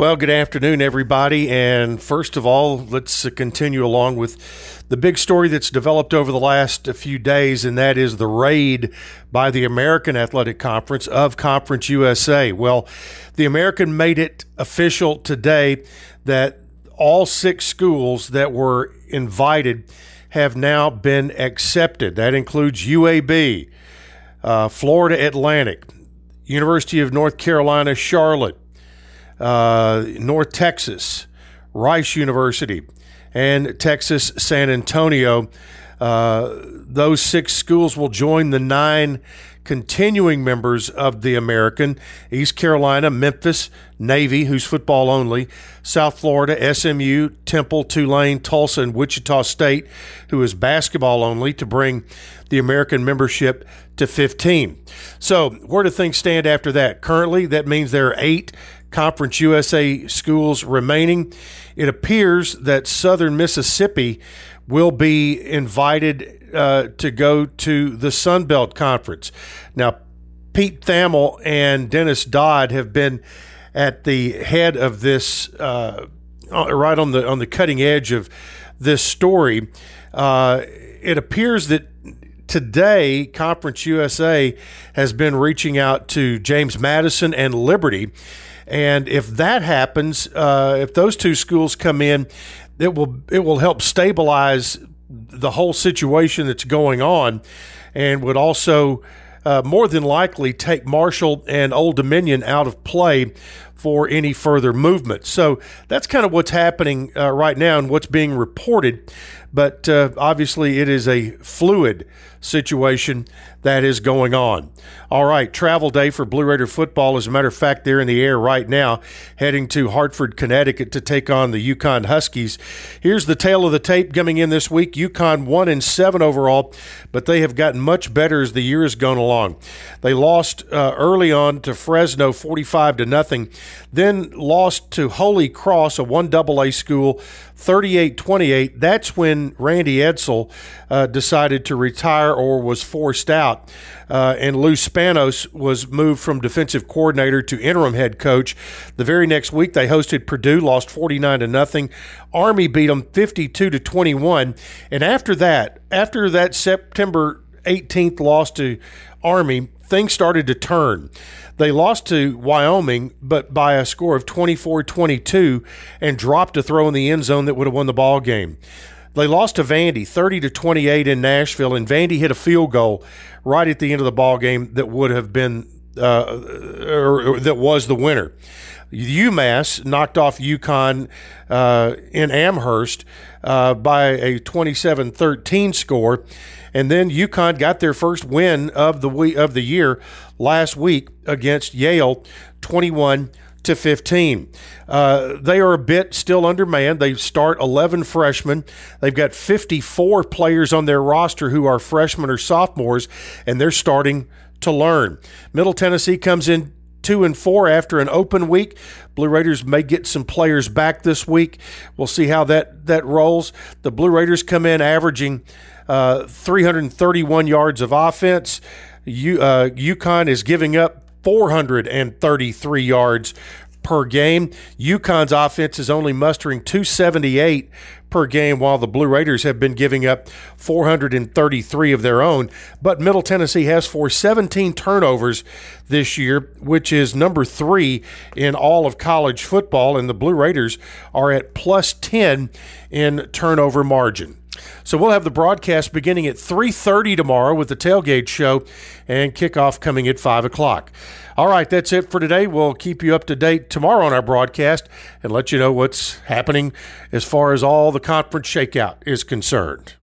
Well, good afternoon, everybody. And first of all, let's continue along with the big story that's developed over the last few days, and that is the raid by the American Athletic Conference of Conference USA. Well, the American made it official today that all six schools that were invited have now been accepted. That includes UAB, uh, Florida Atlantic, University of North Carolina, Charlotte uh, North Texas, Rice University, and Texas San Antonio. Uh, those six schools will join the nine continuing members of the American East Carolina, Memphis, Navy, who's football only, South Florida, SMU, Temple, Tulane, Tulsa, and Wichita State, who is basketball only, to bring the American membership to 15. So, where do things stand after that? Currently, that means there are eight Conference USA schools remaining. It appears that Southern Mississippi will be invited uh, to go to the Sun Belt Conference. Now, Pete Thamel and Dennis Dodd have been at the head of this, uh, right on the on the cutting edge of this story. Uh, it appears that today Conference USA has been reaching out to James Madison and Liberty and if that happens, uh, if those two schools come in, it will it will help stabilize the whole situation that's going on, and would also uh, more than likely take Marshall and Old Dominion out of play for any further movement. So that's kind of what's happening uh, right now and what's being reported. But uh, obviously, it is a fluid situation that is going on. All right, travel day for Blue Raider football. As a matter of fact, they're in the air right now, heading to Hartford, Connecticut to take on the UConn Huskies. Here's the tale of the tape coming in this week. UConn one and seven overall, but they have gotten much better as the year has gone along. They lost uh, early on to Fresno, 45 to nothing, then lost to Holy Cross, a one double A school, 38 28. That's when Randy Edsall uh, decided to retire or was forced out. Uh, and Lou Spanos was moved from defensive coordinator to interim head coach. The very next week, they hosted Purdue, lost 49 to nothing. Army beat them 52 to 21. And after that, after that September 18th loss to Army, things started to turn. They lost to Wyoming, but by a score of 24 22 and dropped a throw in the end zone that would have won the ball game. They lost to Vandy 30 to 28 in Nashville, and Vandy hit a field goal right at the end of the ball game that would have been uh, or, or that was the winner. UMass knocked off UConn uh, in Amherst uh, by a 27 13 score. And then UConn got their first win of the week, of the year last week against Yale, 21 to 15. Uh, they are a bit still undermanned. They start 11 freshmen. They've got 54 players on their roster who are freshmen or sophomores, and they're starting to learn. Middle Tennessee comes in two and four after an open week. Blue Raiders may get some players back this week. We'll see how that that rolls. The Blue Raiders come in averaging uh, 331 yards of offense. U, uh, UConn is giving up 433 yards per game. UConn's offense is only mustering 278 per game, while the Blue Raiders have been giving up 433 of their own. But Middle Tennessee has for 17 turnovers this year, which is number three in all of college football, and the Blue Raiders are at plus 10 in turnover margin. So we'll have the broadcast beginning at 3.30 tomorrow with the tailgate show and kickoff coming at 5 o'clock. All right, that's it for today. We'll keep you up to date tomorrow on our broadcast and let you know what's happening as far as all the conference shakeout is concerned.